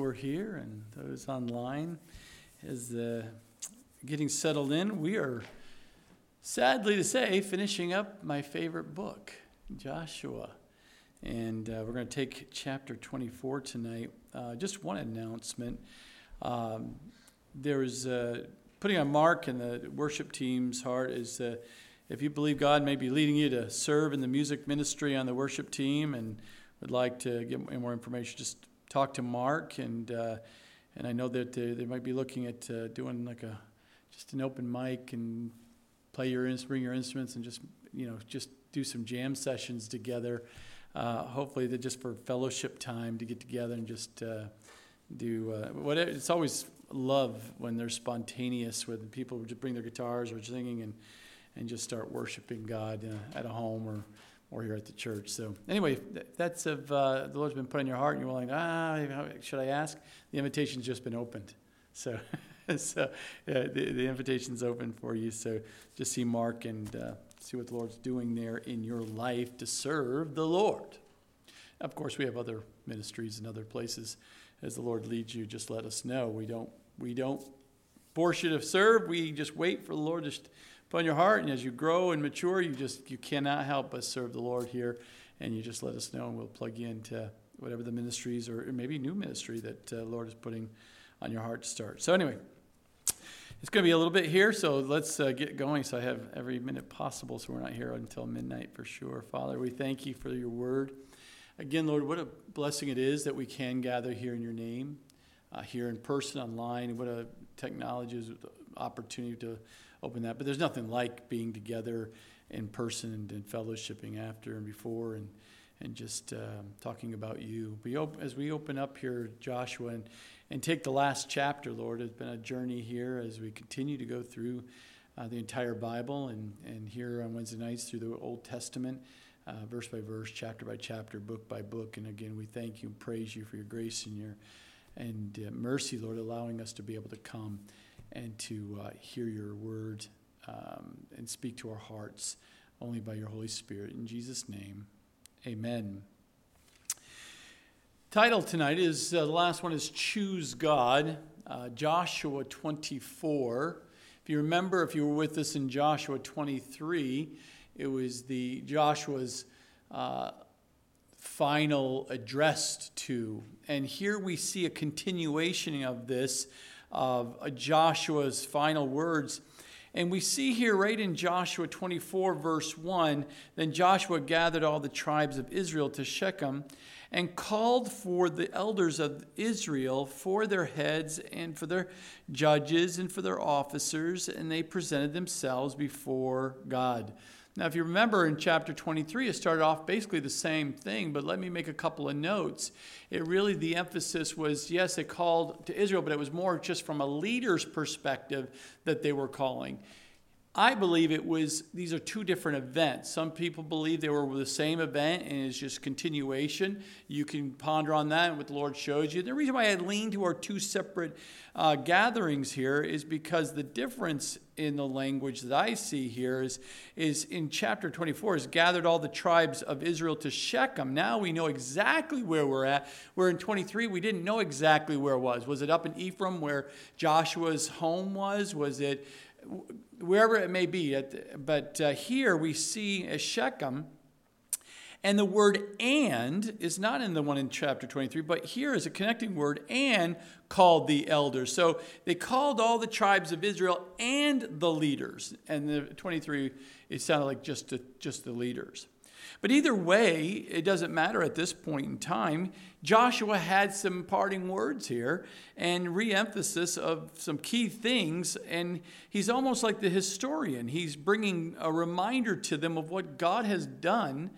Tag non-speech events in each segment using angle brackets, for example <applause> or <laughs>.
who are here and those online is uh, getting settled in. We are, sadly to say, finishing up my favorite book, Joshua. And uh, we're going to take chapter 24 tonight. Uh, just one announcement. Um, there is uh, putting on Mark in the worship team's heart is uh, if you believe God may be leading you to serve in the music ministry on the worship team and would like to get more information, just talk to Mark, and uh, and I know that they, they might be looking at uh, doing like a just an open mic and play your bring your instruments and just you know just do some jam sessions together. Uh, hopefully, that just for fellowship time to get together and just uh, do uh, whatever. It's always love when they're spontaneous, when people just bring their guitars or singing and and just start worshiping God uh, at a home or or here at the church. So anyway, that's if uh, the Lord's been put in your heart and you're like, ah, should I ask? The invitation's just been opened. So, <laughs> so yeah, the, the invitation's open for you. So just see Mark and uh, see what the Lord's doing there in your life to serve the Lord. Of course, we have other ministries and other places. As the Lord leads you, just let us know. We don't we don't force you to serve. We just wait for the Lord to put on your heart. And as you grow and mature, you just you cannot help but serve the Lord here. And you just let us know, and we'll plug you into whatever the ministries or maybe new ministry that uh, Lord is putting on your heart to start. So anyway, it's going to be a little bit here, so let's uh, get going. So I have every minute possible, so we're not here until midnight for sure. Father, we thank you for your word. Again, Lord, what a blessing it is that we can gather here in your name, uh, here in person, online. What a technology is opportunity to open that. But there's nothing like being together in person and, and fellowshipping after and before and and just um, talking about you. We op- as we open up here, Joshua, and, and take the last chapter, Lord, it's been a journey here as we continue to go through uh, the entire Bible and, and here on Wednesday nights through the Old Testament, uh, verse by verse, chapter by chapter, book by book. And again, we thank you and praise you for your grace and your and uh, mercy, Lord, allowing us to be able to come and to uh, hear your word um, and speak to our hearts only by your Holy Spirit. In Jesus' name, amen. Title tonight is uh, the last one is Choose God, uh, Joshua 24. If you remember, if you were with us in Joshua 23, it was the Joshua's uh, final addressed to. And here we see a continuation of this of Joshua's final words. And we see here, right in Joshua 24, verse 1, then Joshua gathered all the tribes of Israel to Shechem and called for the elders of Israel for their heads and for their judges and for their officers, and they presented themselves before God. Now, if you remember in chapter 23, it started off basically the same thing, but let me make a couple of notes. It really, the emphasis was yes, it called to Israel, but it was more just from a leader's perspective that they were calling. I believe it was, these are two different events. Some people believe they were the same event and it's just continuation. You can ponder on that and what the Lord shows you. The reason why I lean to our two separate uh, gatherings here is because the difference in the language that I see here is, is in chapter 24 is gathered all the tribes of Israel to Shechem. Now we know exactly where we're at. Where in 23 we didn't know exactly where it was. Was it up in Ephraim where Joshua's home was? Was it wherever it may be. But uh, here we see a Shechem. And the word and is not in the one in chapter 23, but here is a connecting word and called the elders. So they called all the tribes of Israel and the leaders. And the 23, it sounded like just, just the leaders. But either way, it doesn't matter at this point in time. Joshua had some parting words here and reemphasis of some key things. And he's almost like the historian. He's bringing a reminder to them of what God has done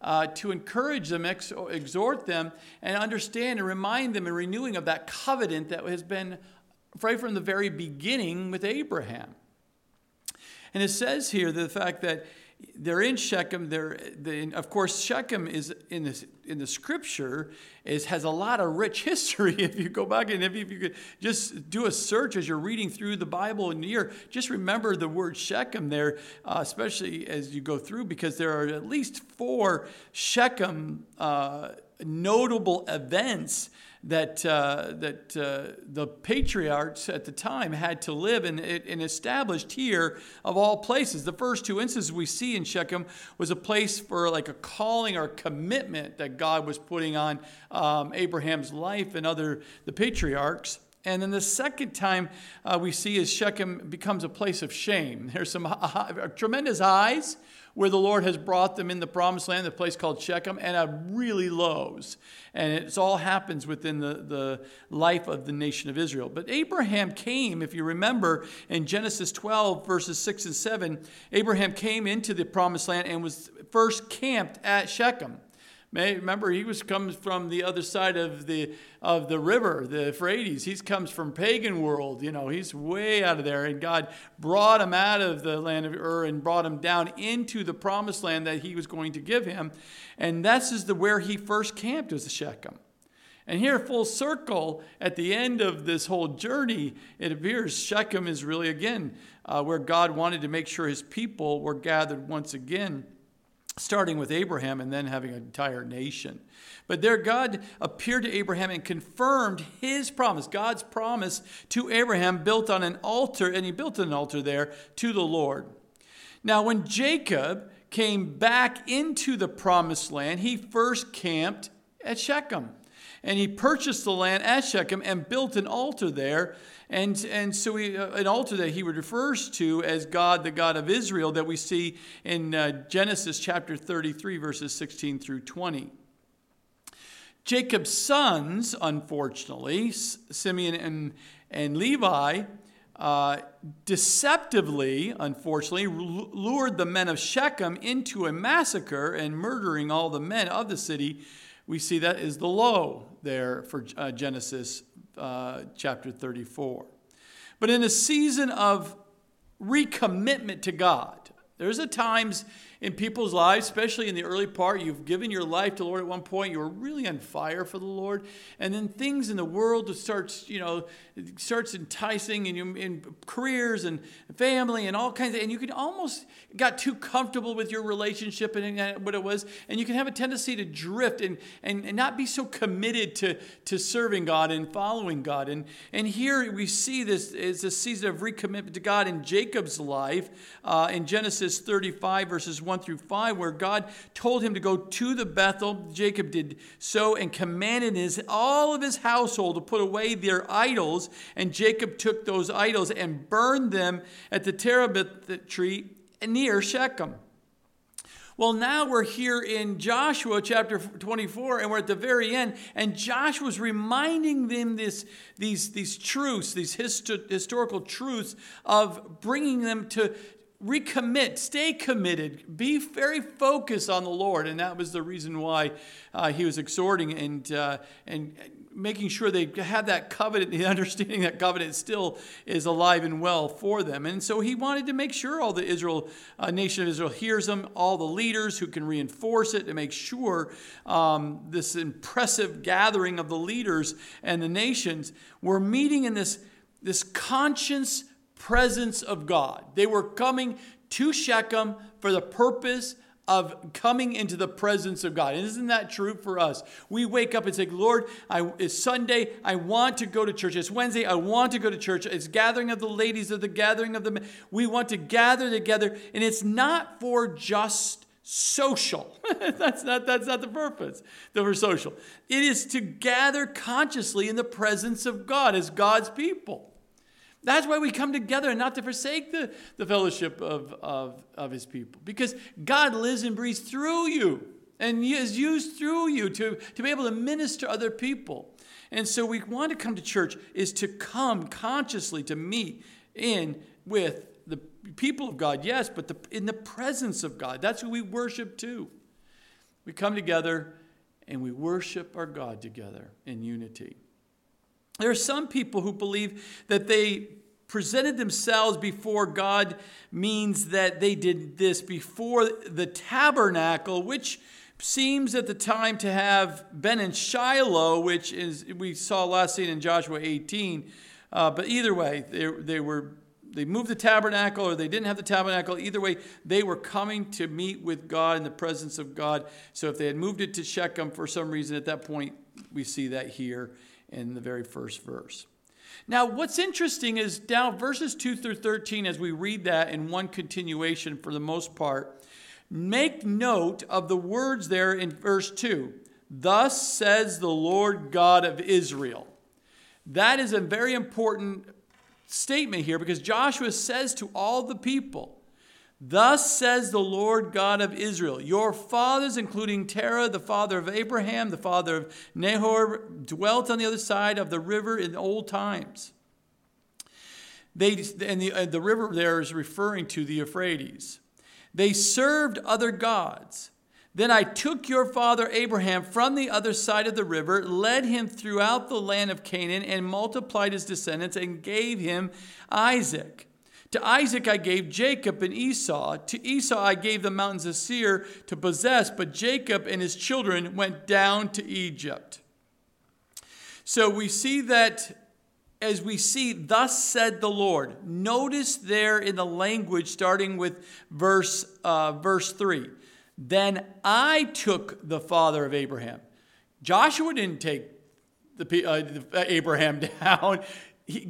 uh, to encourage them, ex- exhort them, and understand and remind them and renewing of that covenant that has been right from the very beginning with Abraham. And it says here the fact that they're in Shechem. They're, they, of course, Shechem is in the, in the scripture is, has a lot of rich <laughs> history. If you go back and if you, if you could just do a search as you're reading through the Bible in the year, just remember the word Shechem there, uh, especially as you go through, because there are at least four Shechem uh, notable events that, uh, that uh, the patriarchs at the time had to live and, and established here of all places. The first two instances we see in Shechem was a place for like a calling or commitment that God was putting on um, Abraham's life and other the patriarchs. And then the second time uh, we see is Shechem becomes a place of shame. There's some tremendous highs where the Lord has brought them in the promised land, the place called Shechem, and a really lows. And it all happens within the, the life of the nation of Israel. But Abraham came, if you remember, in Genesis 12, verses 6 and 7, Abraham came into the promised land and was first camped at Shechem. Remember, he was comes from the other side of the of the river, the Euphrates. He comes from pagan world. You know, he's way out of there, and God brought him out of the land of Ur and brought him down into the promised land that He was going to give him. And this is the where he first camped was Shechem. And here, full circle, at the end of this whole journey, it appears Shechem is really again uh, where God wanted to make sure His people were gathered once again starting with Abraham and then having an entire nation. But there, God appeared to Abraham and confirmed his promise, God's promise to Abraham, built on an altar, and he built an altar there to the Lord. Now, when Jacob came back into the promised land, he first camped at Shechem. And he purchased the land at Shechem and built an altar there and, and so we, uh, an altar that he refers to as God, the God of Israel, that we see in uh, Genesis chapter 33, verses 16 through 20. Jacob's sons, unfortunately, Simeon and, and Levi, uh, deceptively, unfortunately, lured the men of Shechem into a massacre and murdering all the men of the city. We see that is the low there for uh, Genesis uh, chapter 34. But in a season of recommitment to God, there's a times in people's lives, especially in the early part, you've given your life to the Lord at one point, you were really on fire for the Lord, and then things in the world starts, you know, starts enticing in, you, in careers and family and all kinds of, and you can almost got too comfortable with your relationship and what it was, and you can have a tendency to drift and, and, and not be so committed to, to serving God and following God. And, and here we see this is a season of recommitment to God in Jacob's life uh, in Genesis 35, verses 1 through 5, where God told him to go to the Bethel. Jacob did so and commanded his, all of his household to put away their idols. And Jacob took those idols and burned them at the terebinth tree near Shechem. Well, now we're here in Joshua chapter 24, and we're at the very end, and Joshua's reminding them this, these, these truths, these histo- historical truths of bringing them to, recommit, stay committed, be very focused on the Lord. And that was the reason why uh, he was exhorting and, uh, and making sure they had that covenant, the <laughs> understanding that covenant still is alive and well for them. And so he wanted to make sure all the Israel, uh, nation of Israel hears them, all the leaders who can reinforce it to make sure um, this impressive gathering of the leaders and the nations were meeting in this, this conscience presence of God. They were coming to Shechem for the purpose of coming into the presence of God. And isn't that true for us? We wake up and say, Lord, I, it's Sunday. I want to go to church. It's Wednesday. I want to go to church. It's gathering of the ladies of the gathering of the men. We want to gather together. And it's not for just social. <laughs> that's, not, that's not the purpose that we're social. It is to gather consciously in the presence of God as God's people. That's why we come together and not to forsake the, the fellowship of, of, of his people. Because God lives and breathes through you and is used through you to, to be able to minister other people. And so we want to come to church is to come consciously to meet in with the people of God, yes, but the, in the presence of God. That's who we worship too. We come together and we worship our God together in unity. There are some people who believe that they presented themselves before God means that they did this before the tabernacle, which seems at the time to have been in Shiloh, which is we saw last seen in Joshua 18. Uh, but either way, they, they were they moved the tabernacle or they didn't have the tabernacle. Either way, they were coming to meet with God in the presence of God. So if they had moved it to Shechem for some reason at that point, we see that here in the very first verse. Now, what's interesting is down verses 2 through 13, as we read that in one continuation for the most part, make note of the words there in verse 2 Thus says the Lord God of Israel. That is a very important statement here because Joshua says to all the people, Thus says the Lord God of Israel Your fathers, including Terah, the father of Abraham, the father of Nahor, dwelt on the other side of the river in old times. They, and the, uh, the river there is referring to the Euphrates. They served other gods. Then I took your father Abraham from the other side of the river, led him throughout the land of Canaan, and multiplied his descendants, and gave him Isaac. To Isaac I gave Jacob and Esau. To Esau I gave the mountains of Seir to possess, but Jacob and his children went down to Egypt. So we see that as we see, thus said the Lord. Notice there in the language starting with verse, uh, verse 3. Then I took the father of Abraham. Joshua didn't take the, uh, Abraham <laughs> down.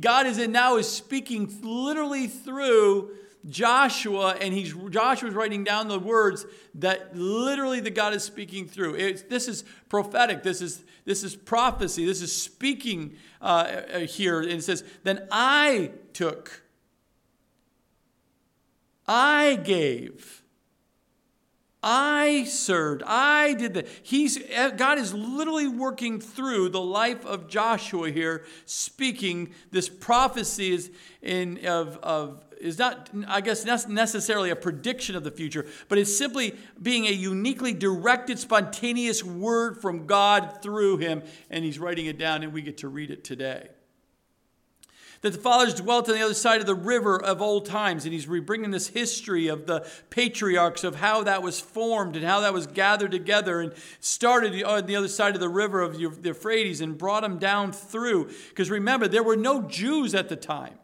God is in now is speaking literally through Joshua, and he's Joshua's writing down the words that literally the God is speaking through. It's, this is prophetic. This is this is prophecy. This is speaking uh, uh here, and it says, "Then I took, I gave." I served. I did that. He's eh, God is literally working through the life of Joshua here, speaking this prophecy is in of, of is not, I guess, necessarily a prediction of the future, but it's simply being a uniquely directed, spontaneous word from God through him, and he's writing it down, and we get to read it today that the fathers dwelt on the other side of the river of old times. And he's bringing this history of the patriarchs, of how that was formed and how that was gathered together and started on the other side of the river of the Euphrates and brought them down through. Because remember, there were no Jews at the time.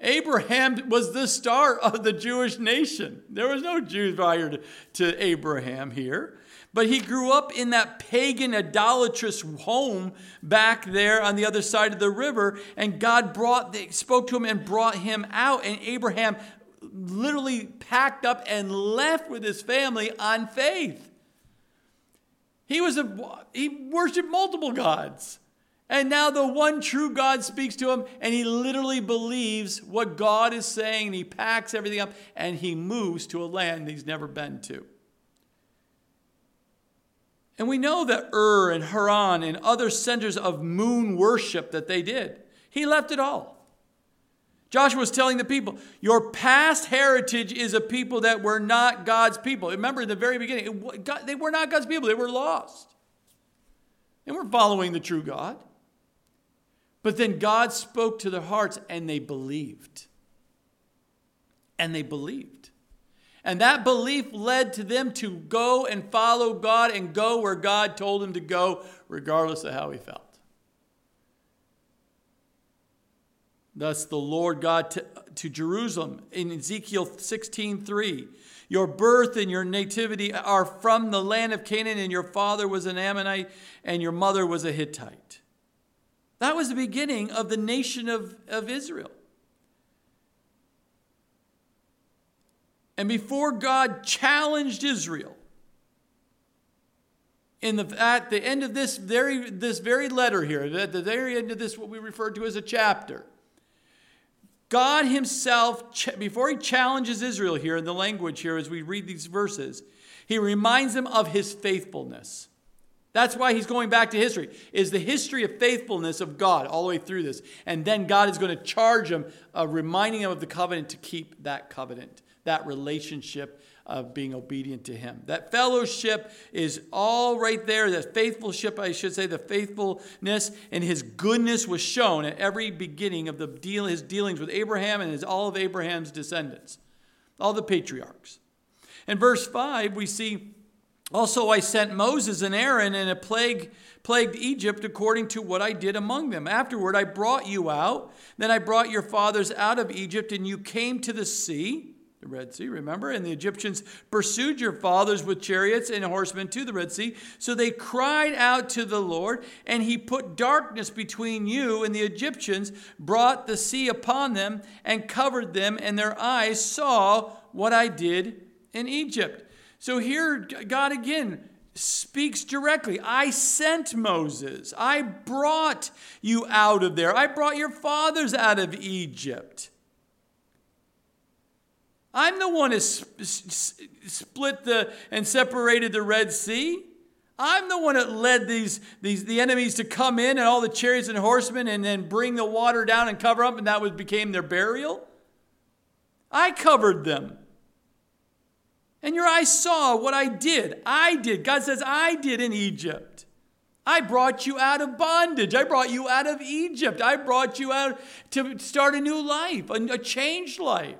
Abraham was the star of the Jewish nation. There was no Jews prior to, to Abraham here. But he grew up in that pagan, idolatrous home back there on the other side of the river. And God brought, spoke to him and brought him out. And Abraham literally packed up and left with his family on faith. He was a, he worshiped multiple gods. And now the one true God speaks to him, and he literally believes what God is saying, and he packs everything up, and he moves to a land he's never been to. And we know that Ur and Haran and other centers of moon worship that they did, he left it all. Joshua was telling the people, Your past heritage is a people that were not God's people. Remember, in the very beginning, they were not God's people, they were lost. They weren't following the true God. But then God spoke to their hearts and they believed. And they believed. And that belief led to them to go and follow God and go where God told them to go, regardless of how he felt. Thus, the Lord God to, to Jerusalem in Ezekiel 16 3. Your birth and your nativity are from the land of Canaan, and your father was an Ammonite, and your mother was a Hittite. That was the beginning of the nation of, of Israel. And before God challenged Israel, in the, at the end of this very, this very letter here, at the very end of this, what we refer to as a chapter, God Himself, before He challenges Israel here in the language here as we read these verses, He reminds them of His faithfulness. That's why he's going back to history, is the history of faithfulness of God all the way through this. And then God is going to charge them, uh, reminding them of the covenant to keep that covenant that relationship of being obedient to Him. That fellowship is all right there. That faithfulship, I should say, the faithfulness and His goodness was shown at every beginning of the deal, His dealings with Abraham and his, all of Abraham's descendants, all the patriarchs. In verse 5, we see also I sent Moses and Aaron and a plague plagued Egypt according to what I did among them. Afterward I brought you out, then I brought your fathers out of Egypt and you came to the sea the Red Sea, remember? And the Egyptians pursued your fathers with chariots and horsemen to the Red Sea. So they cried out to the Lord, and he put darkness between you and the Egyptians, brought the sea upon them, and covered them, and their eyes saw what I did in Egypt. So here, God again speaks directly. I sent Moses. I brought you out of there. I brought your fathers out of Egypt. I'm the one who split the and separated the Red Sea. I'm the one that led these, these the enemies to come in and all the chariots and horsemen and then bring the water down and cover up, and that was became their burial. I covered them. And your eyes saw what I did. I did. God says, I did in Egypt. I brought you out of bondage. I brought you out of Egypt. I brought you out to start a new life, a, a changed life.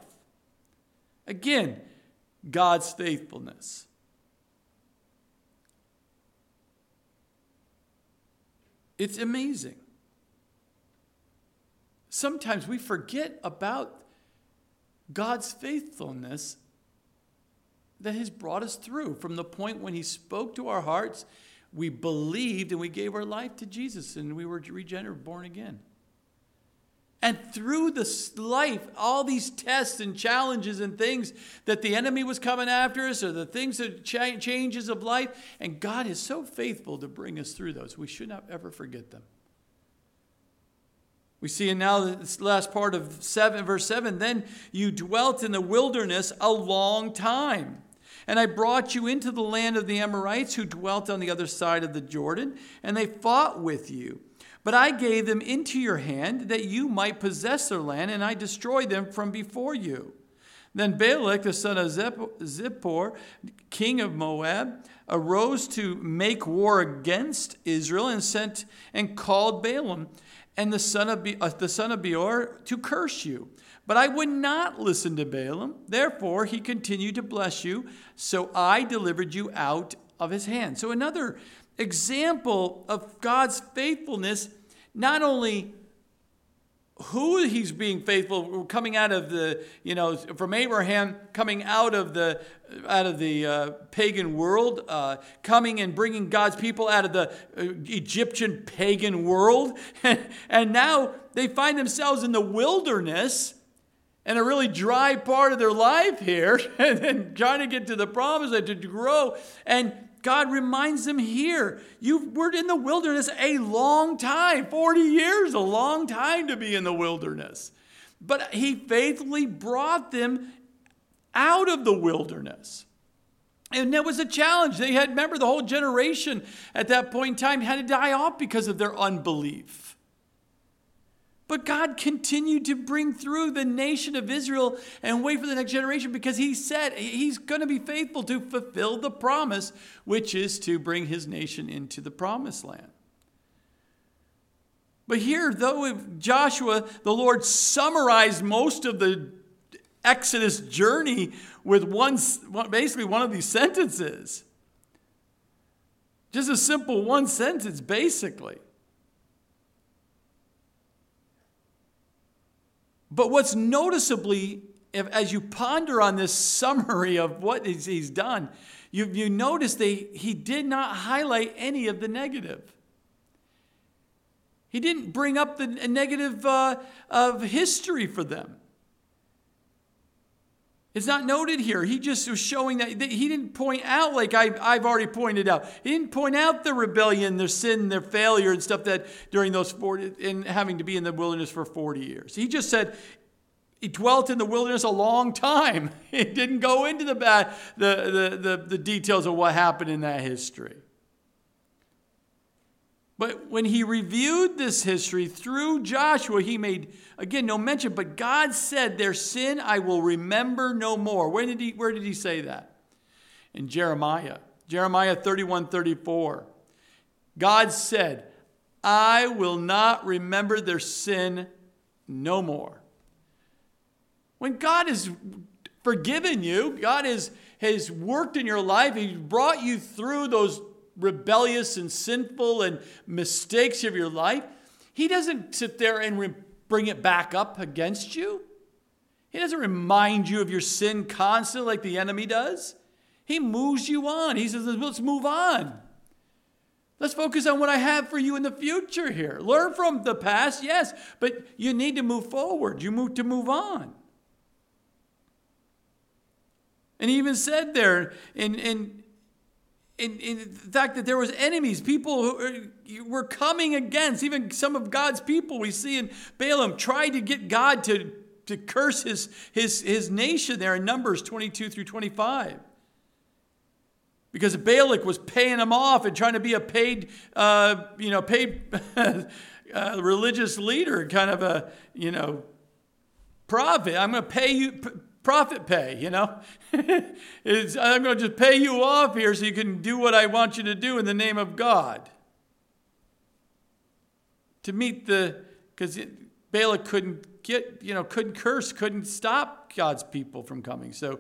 Again, God's faithfulness. It's amazing. Sometimes we forget about God's faithfulness that has brought us through from the point when He spoke to our hearts, we believed, and we gave our life to Jesus, and we were regenerated, born again. And through this life, all these tests and challenges and things that the enemy was coming after us, or the things that cha- changes of life, and God is so faithful to bring us through those. We should not ever forget them. We see in now this last part of seven, verse seven. Then you dwelt in the wilderness a long time. And I brought you into the land of the Amorites who dwelt on the other side of the Jordan, and they fought with you. But I gave them into your hand that you might possess their land, and I destroyed them from before you. Then Balak, the son of Zippor, king of Moab, arose to make war against Israel and sent and called Balaam and the son of, Be- uh, the son of Beor to curse you. But I would not listen to Balaam. Therefore, he continued to bless you. So I delivered you out of his hand. So, another example of God's faithfulness, not only who he's being faithful coming out of the you know from abraham coming out of the out of the uh, pagan world uh, coming and bringing god's people out of the uh, egyptian pagan world. <laughs> And now they find themselves in the wilderness and a really dry part of their life here. <laughs> And then trying to get to the promise and to grow. And God reminds them here, you were in the wilderness a long time 40 years, a long time to be in the wilderness. But He faithfully brought them out of the wilderness. And that was a challenge. They had, remember, the whole generation at that point in time had to die off because of their unbelief. But God continued to bring through the nation of Israel and wait for the next generation because He said He's going to be faithful to fulfill the promise, which is to bring His nation into the promised land. But here, though Joshua, the Lord summarized most of the Exodus journey with one, basically one of these sentences. Just a simple one sentence, basically. But what's noticeably, if, as you ponder on this summary of what he's done, you, you notice that he did not highlight any of the negative. He didn't bring up the negative uh, of history for them. It's not noted here. He just was showing that he didn't point out, like I, have already pointed out, he didn't point out the rebellion, their sin, their failure, and stuff that during those 40, in having to be in the wilderness for 40 years. He just said he dwelt in the wilderness a long time. <laughs> He didn't go into the, bad, the, the, the, the details of what happened in that history. But when he reviewed this history through Joshua, he made, again, no mention, but God said, Their sin I will remember no more. Where did he, where did he say that? In Jeremiah. Jeremiah 31 34. God said, I will not remember their sin no more. When God has forgiven you, God has, has worked in your life, He brought you through those rebellious and sinful and mistakes of your life, He doesn't sit there and re- bring it back up against you. He doesn't remind you of your sin constantly like the enemy does. He moves you on. He says, let's move on. Let's focus on what I have for you in the future here. Learn from the past, yes, but you need to move forward. You move to move on. And he even said there in, in, in, in the fact that there was enemies, people who were coming against, even some of God's people we see in Balaam tried to get God to, to curse his, his, his nation there in Numbers 22 through 25 because Balak was paying him off and trying to be a paid, uh, you know, paid <laughs> uh, religious leader, kind of a, you know, prophet. I'm going to pay you profit pay, you know. <laughs> I'm going to just pay you off here so you can do what I want you to do in the name of God. To meet the, because Balak couldn't get, you know, couldn't curse, couldn't stop God's people from coming. So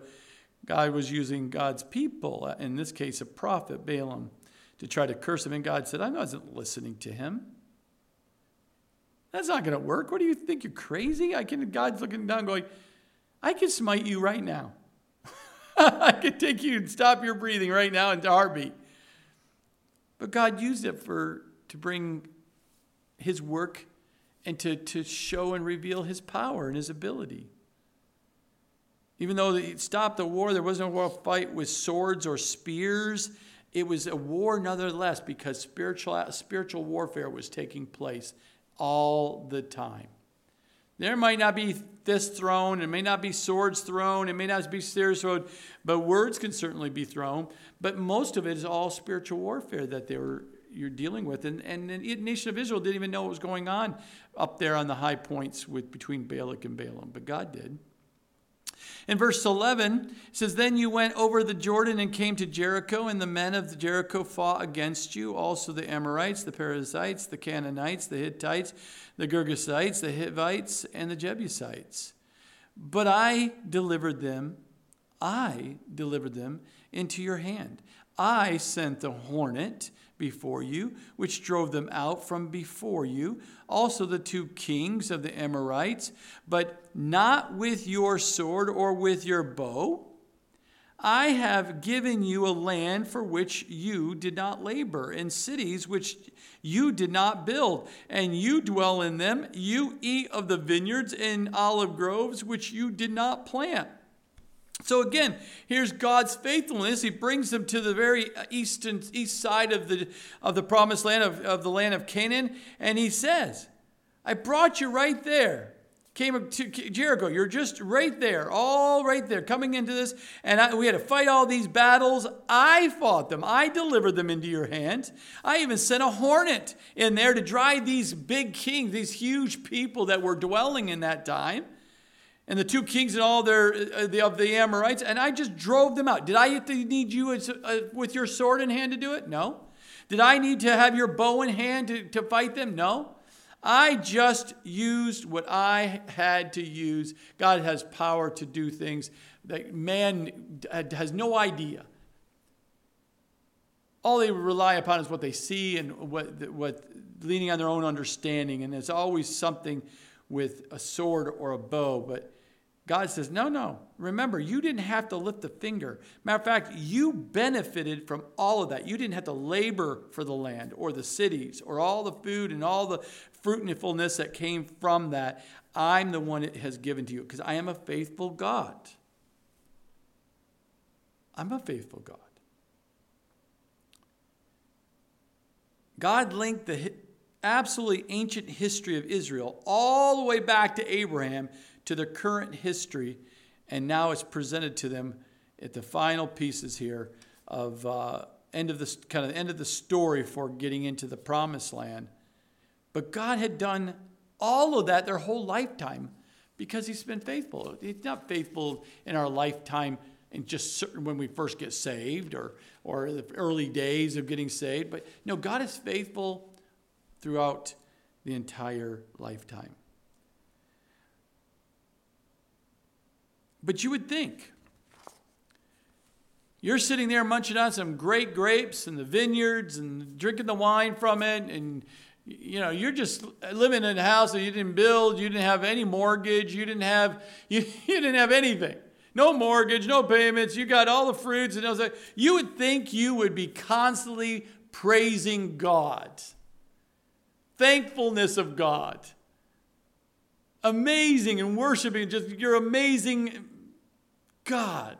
God was using God's people, uh, in this case, a prophet, Balaam, to try to curse him. And God said, I wasn't listening to him. That's not going to work. What do you think? You're crazy? I can, God's looking down going, I could smite you right now. <laughs> I could take you and stop your breathing right now into heartbeat. But God used it for to bring his work and to, to show and reveal his power and his ability. Even though it stopped the war, there was no war fight with swords or spears. It was a war nonetheless because spiritual, spiritual warfare was taking place all the time. There might not be fists thrown, it may not be swords thrown, it may not be spears thrown, but words can certainly be thrown. But most of it is all spiritual warfare that they were you're dealing with. And, and the nation of Israel didn't even know what was going on up there on the high points with between Balak and Balaam, but God did. In verse 11, it says, Then you went over the Jordan and came to Jericho, and the men of Jericho fought against you, also the Amorites, the Perizzites, the Canaanites, the Hittites, the Girgashites, the Hivites, and the Jebusites. But I delivered them, I delivered them into your hand. I sent the hornet before you, which drove them out from before you, also the two kings of the Amorites, but not with your sword or with your bow. I have given you a land for which you did not labor, and cities which you did not build, and you dwell in them. You eat of the vineyards and olive groves which you did not plant. So again, here's God's faithfulness. He brings them to the very east and east side of the of the promised land of, of the land of Canaan, and he says, I brought you right there. Came to Jericho. You're just right there, all right there, coming into this. And I, we had to fight all these battles. I fought them. I delivered them into your hands. I even sent a hornet in there to drive these big kings, these huge people that were dwelling in that time and the two kings and all their uh, the, of the Amorites, and I just drove them out. Did I need you as, uh, with your sword in hand to do it? No. Did I need to have your bow in hand to, to fight them? No. I just used what I had to use. God has power to do things that man has no idea. All they rely upon is what they see and what, what leaning on their own understanding, and it's always something with a sword or a bow. But God says, no, no. Remember, you didn't have to lift a finger. Matter of fact, you benefited from all of that. You didn't have to labor for the land or the cities or all the food and all the fruitfulness that came from that. I'm the one it has given to you because I am a faithful God. I'm a faithful God. God linked the absolutely ancient history of Israel all the way back to Abraham to the current history, and now it's presented to them at the final pieces here of uh, end of the kind of end of the story for getting into the promised land. But God had done all of that their whole lifetime because He's been faithful. He's not faithful in our lifetime and just certain when we first get saved or or the early days of getting saved. But no, God is faithful throughout the entire lifetime. But you would think. You're sitting there munching on some great grapes in the vineyards and drinking the wine from it and You know, you're just living in a house that you didn't build, you didn't have any mortgage, you didn't have you, <laughs> you didn't have anything. No mortgage, no payments, you got all the fruits and like, you would think you would be constantly praising God. Thankfulness of God. Amazing and worshiping just your amazing God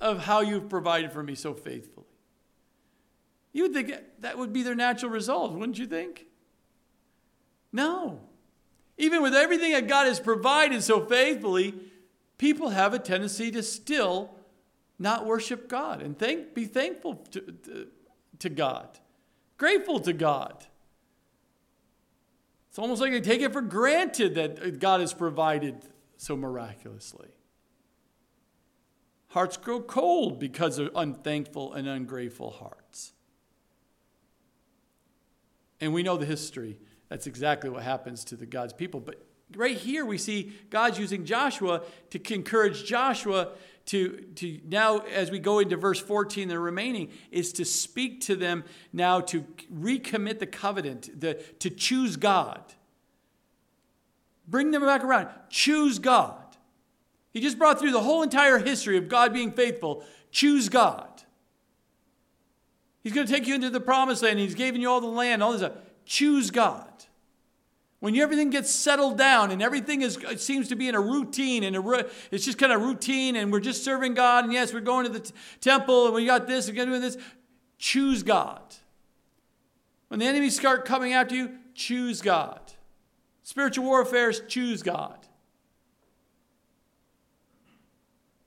of how you've provided for me so faithfully. You would think that would be their natural result, wouldn't you think? No. Even with everything that God has provided so faithfully, people have a tendency to still not worship God and thank, be thankful to, to, to God, grateful to God. It's almost like they take it for granted that God has provided so miraculously. Hearts grow cold because of unthankful and ungrateful hearts. And we know the history. That's exactly what happens to the God's people. But right here we see God's using Joshua to encourage Joshua to, to now, as we go into verse 14, the remaining is to speak to them now to recommit the covenant, the, to choose God. Bring them back around. Choose God. He just brought through the whole entire history of God being faithful. Choose God. He's going to take you into the promised land. He's giving you all the land, all this stuff. Choose God. When everything gets settled down and everything is, it seems to be in a routine and a, it's just kind of routine and we're just serving God and yes, we're going to the t- temple and we got this we're going doing this. Choose God. When the enemies start coming after you, choose God. Spiritual warfare, is choose God.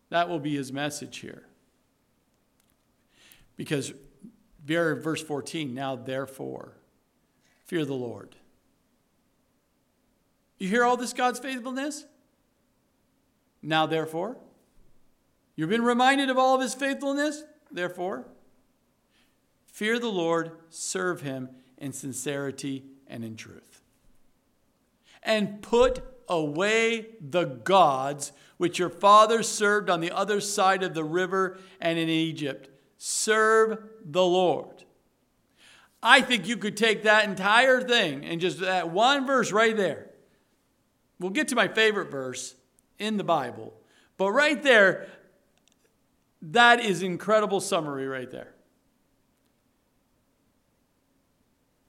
That will be his message here. Because verse 14, now therefore, fear the Lord. You hear all this God's faithfulness? Now, therefore, you've been reminded of all of his faithfulness? Therefore, fear the Lord, serve him in sincerity and in truth. And put away the gods which your fathers served on the other side of the river and in Egypt. Serve the Lord. I think you could take that entire thing and just that one verse right there We'll get to my favorite verse in the Bible, but right there, that is incredible summary right there.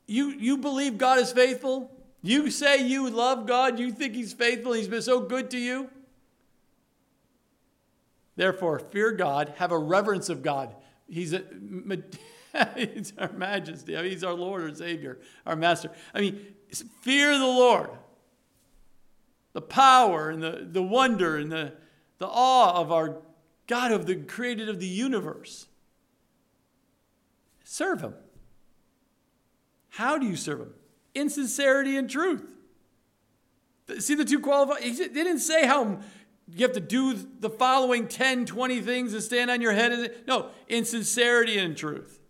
You, you believe God is faithful? You say you love God, you think He's faithful, He's been so good to you? Therefore, fear God, have a reverence of God. He's, a, <laughs> <laughs> he's our majesty, I mean, He's our Lord, our Savior, our Master. I mean, fear the Lord the power and the, the wonder and the, the awe of our God of the created of the universe. Serve him. How do you serve him? In sincerity and truth. See the two qualified? He didn't say how you have to do the following 10, 20 things and stand on your head. No, in sincerity and truth.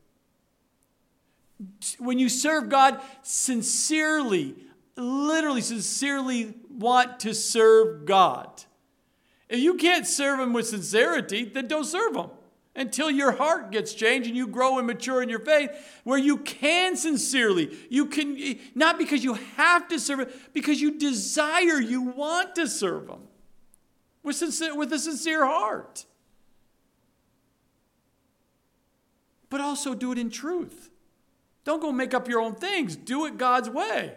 When you serve God sincerely, literally, sincerely want to serve God. If you can't serve Him with sincerity, then don't serve Him. Until your heart gets changed and you grow and mature in your faith where you can sincerely you can not because you have to serve him because you desire you want to serve him with, sincere, with a sincere heart. But also do it in truth don't go make up your own things do it god's way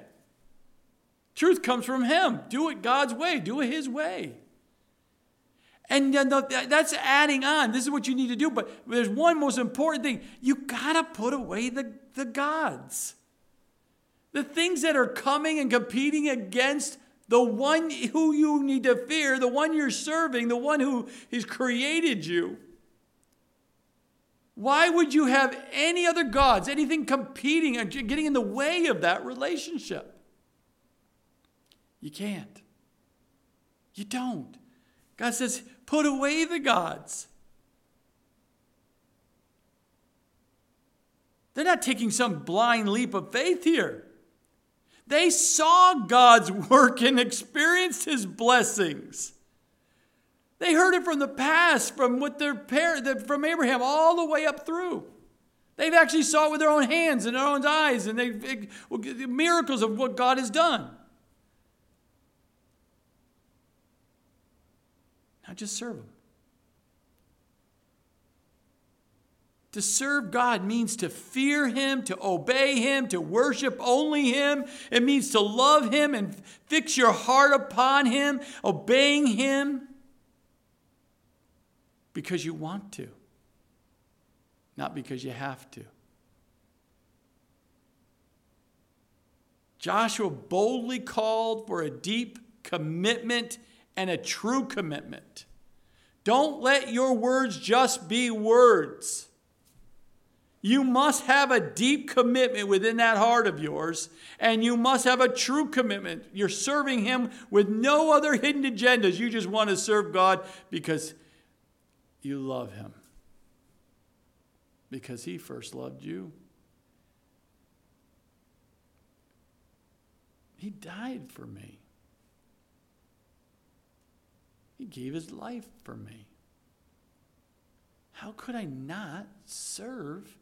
Truth comes from Him. Do it God's way, do it His way. And that's adding on. This is what you need to do. But there's one most important thing you got to put away the, the gods. The things that are coming and competing against the one who you need to fear, the one you're serving, the one who has created you. Why would you have any other gods, anything competing and getting in the way of that relationship? You can't. You don't. God says, put away the gods. They're not taking some blind leap of faith here. They saw God's work and experienced his blessings. They heard it from the past, from what their parent, from Abraham all the way up through. They've actually saw it with their own hands and their own eyes, and they the miracles of what God has done. Now just serve Him. To serve God means to fear Him, to obey Him, to worship only Him. It means to love Him and fix your heart upon Him, obeying Him because you want to, not because you have to. Joshua boldly called for a deep commitment and a true commitment. Don't let your words just be words. You must have a deep commitment within that heart of yours, and you must have a true commitment. You're serving Him with no other hidden agendas. You just want to serve God because you love Him, because He first loved you. He died for me, He gave His life for me. How could I not serve?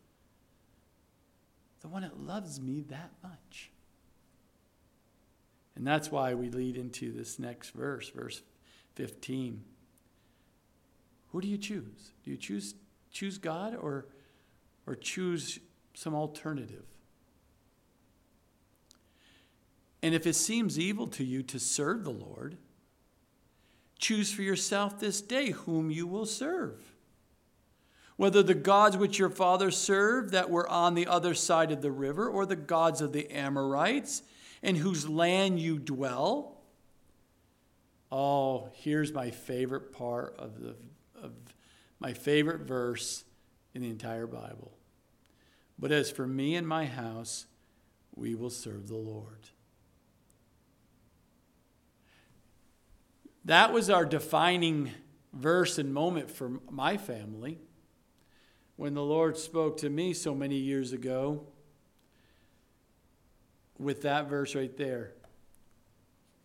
the one that loves me that much. And that's why we lead into this next verse, verse 15. Who do you choose? Do you choose choose God or or choose some alternative? And if it seems evil to you to serve the Lord, choose for yourself this day whom you will serve whether the gods which your fathers served that were on the other side of the river, or the gods of the Amorites, in whose land you dwell. Oh, here's my favorite part of, the, of my favorite verse in the entire Bible. But as for me and my house, we will serve the Lord. That was our defining verse and moment for my family when the Lord spoke to me so many years ago with that verse right there.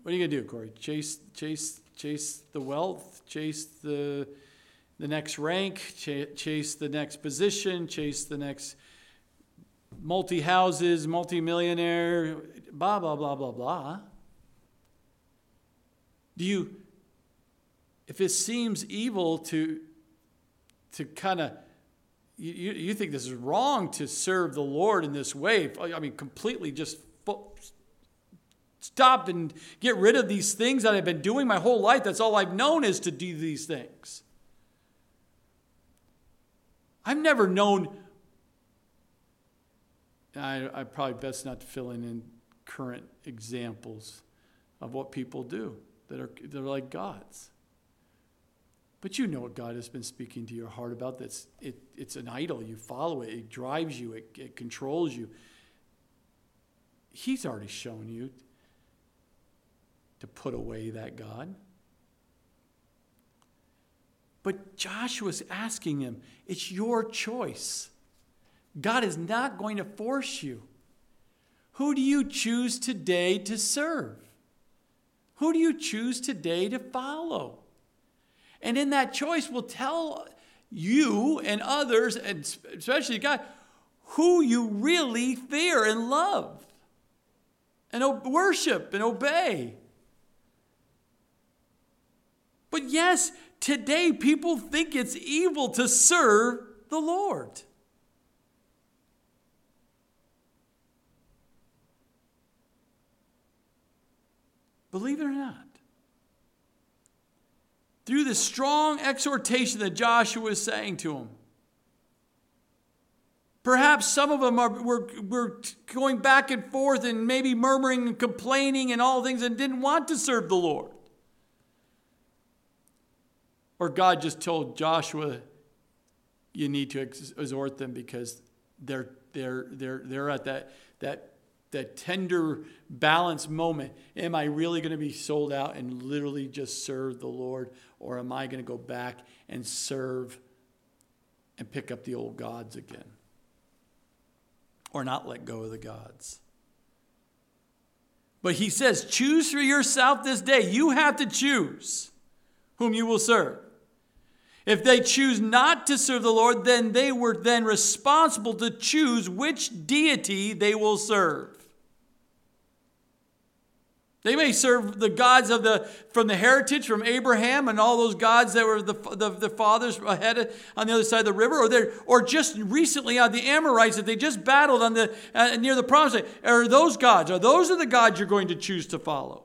What are you gonna do, Corey? Chase, chase, chase the wealth, chase the the next rank, ch- chase the next position, chase the next multi houses, multi millionaire, blah blah blah blah blah. Do you, if it seems evil to to kind of you, you think this is wrong to serve the Lord in this way. I mean, completely just stop and get rid of these things that I've been doing my whole life. That's all I've known is to do these things. I've never known. I, I probably best not to fill in, in current examples of what people do that are they're like gods. But you know what God has been speaking to your heart about. That's it, it's an idol. You follow it, it drives you, it, it controls you. He's already shown you to put away that God. But Joshua's asking him, it's your choice. God is not going to force you. Who do you choose today to serve? Who do you choose today to follow? And in that choice, will tell you and others, and especially God, who you really fear and love and worship and obey. But yes, today people think it's evil to serve the Lord. Believe it or not through the strong exhortation that Joshua is saying to them. Perhaps some of them are, were, were going back and forth and maybe murmuring and complaining and all things and didn't want to serve the Lord. Or God just told Joshua, you need to exhort them because they're, they're, they're, they're at that, that that tender balance moment. Am I really going to be sold out and literally just serve the Lord? Or am I going to go back and serve and pick up the old gods again? Or not let go of the gods? But he says, choose for yourself this day. You have to choose whom you will serve. If they choose not to serve the Lord, then they were then responsible to choose which deity they will serve. They may serve the gods of the from the heritage from Abraham and all those gods that were the, the, the fathers ahead on the other side of the river, or they or just recently on the Amorites that they just battled on the uh, near the promised land. Are those gods? Are those are the gods you're going to choose to follow?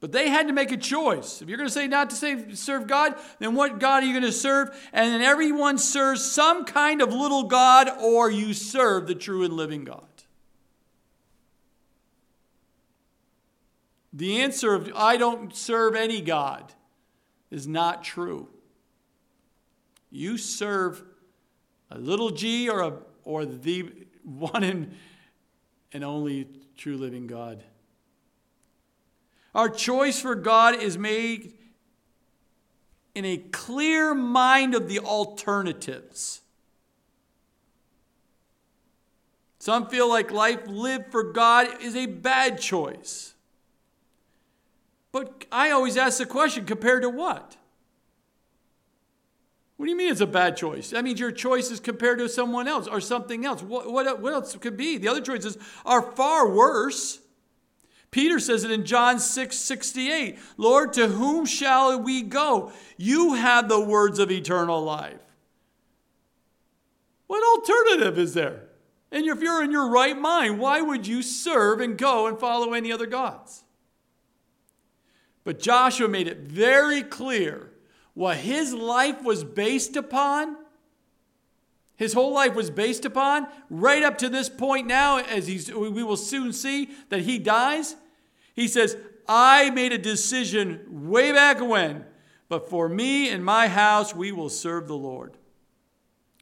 But they had to make a choice. If you're going to say not to say serve God, then what God are you going to serve? And then everyone serves some kind of little God, or you serve the true and living God. The answer of I don't serve any God is not true. You serve a little g or, a, or the one and, and only true living God. Our choice for God is made in a clear mind of the alternatives. Some feel like life lived for God is a bad choice. But I always ask the question compared to what? What do you mean it's a bad choice? That means your choice is compared to someone else or something else. What, what, what else could be? The other choices are far worse. Peter says it in John 6 68 Lord, to whom shall we go? You have the words of eternal life. What alternative is there? And if you're in your right mind, why would you serve and go and follow any other gods? But Joshua made it very clear what his life was based upon. His whole life was based upon, right up to this point now, as he's, we will soon see that he dies. He says, I made a decision way back when, but for me and my house, we will serve the Lord.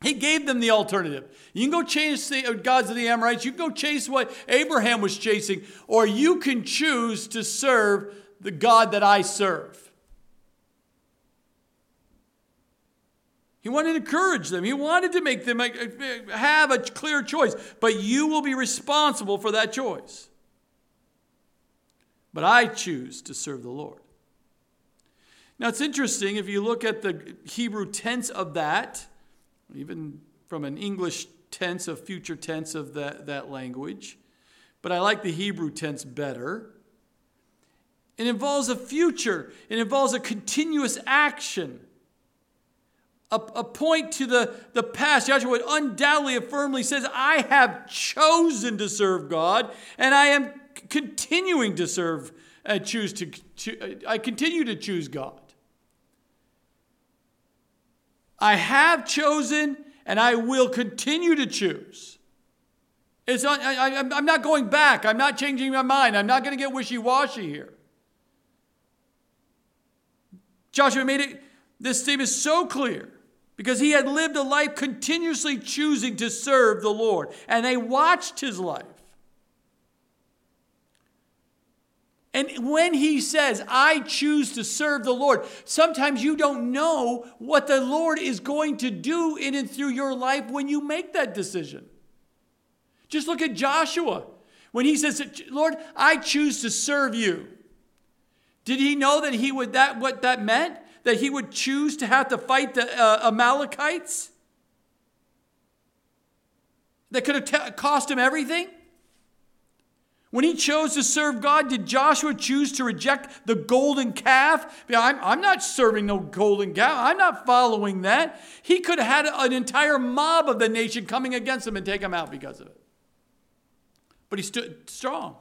He gave them the alternative. You can go chase the uh, gods of the Amorites, you can go chase what Abraham was chasing, or you can choose to serve the God that I serve. He wanted to encourage them. He wanted to make them have a clear choice. But you will be responsible for that choice. But I choose to serve the Lord. Now it's interesting if you look at the Hebrew tense of that, even from an English tense, a future tense of that, that language. But I like the Hebrew tense better. It involves a future, it involves a continuous action. A, a point to the, the past. Joshua undoubtedly and firmly says, I have chosen to serve God, and I am continuing to serve and uh, choose to, to uh, I continue to choose God. I have chosen and I will continue to choose. It's I, am not going back. I'm not changing my mind. I'm not going to get wishy washy here. Joshua made it, this statement is so clear because he had lived a life continuously choosing to serve the Lord, and they watched his life. And when he says, I choose to serve the Lord, sometimes you don't know what the Lord is going to do in and through your life when you make that decision. Just look at Joshua. When he says, Lord, I choose to serve you. Did he know that he would that what that meant? That he would choose to have to fight the uh, Amalekites? That could have t- cost him everything? When he chose to serve God, did Joshua choose to reject the golden calf? I'm, I'm not serving no golden calf. I'm not following that. He could have had an entire mob of the nation coming against him and take him out because of it. But he stood strong.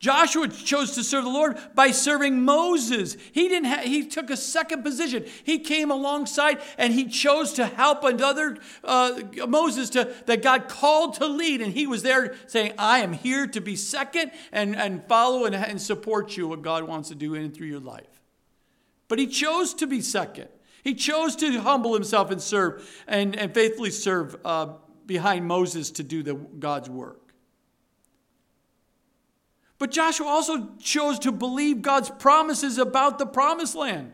Joshua chose to serve the Lord by serving Moses. He didn't ha- he took a second position. He came alongside and he chose to help another uh, Moses to that God called to lead and he was there saying, "I am here to be second and and follow and, and support you what God wants to do in and through your life." But he chose to be second. He chose to humble himself and serve and, and faithfully serve uh, behind Moses to do the God's work. But Joshua also chose to believe God's promises about the promised land.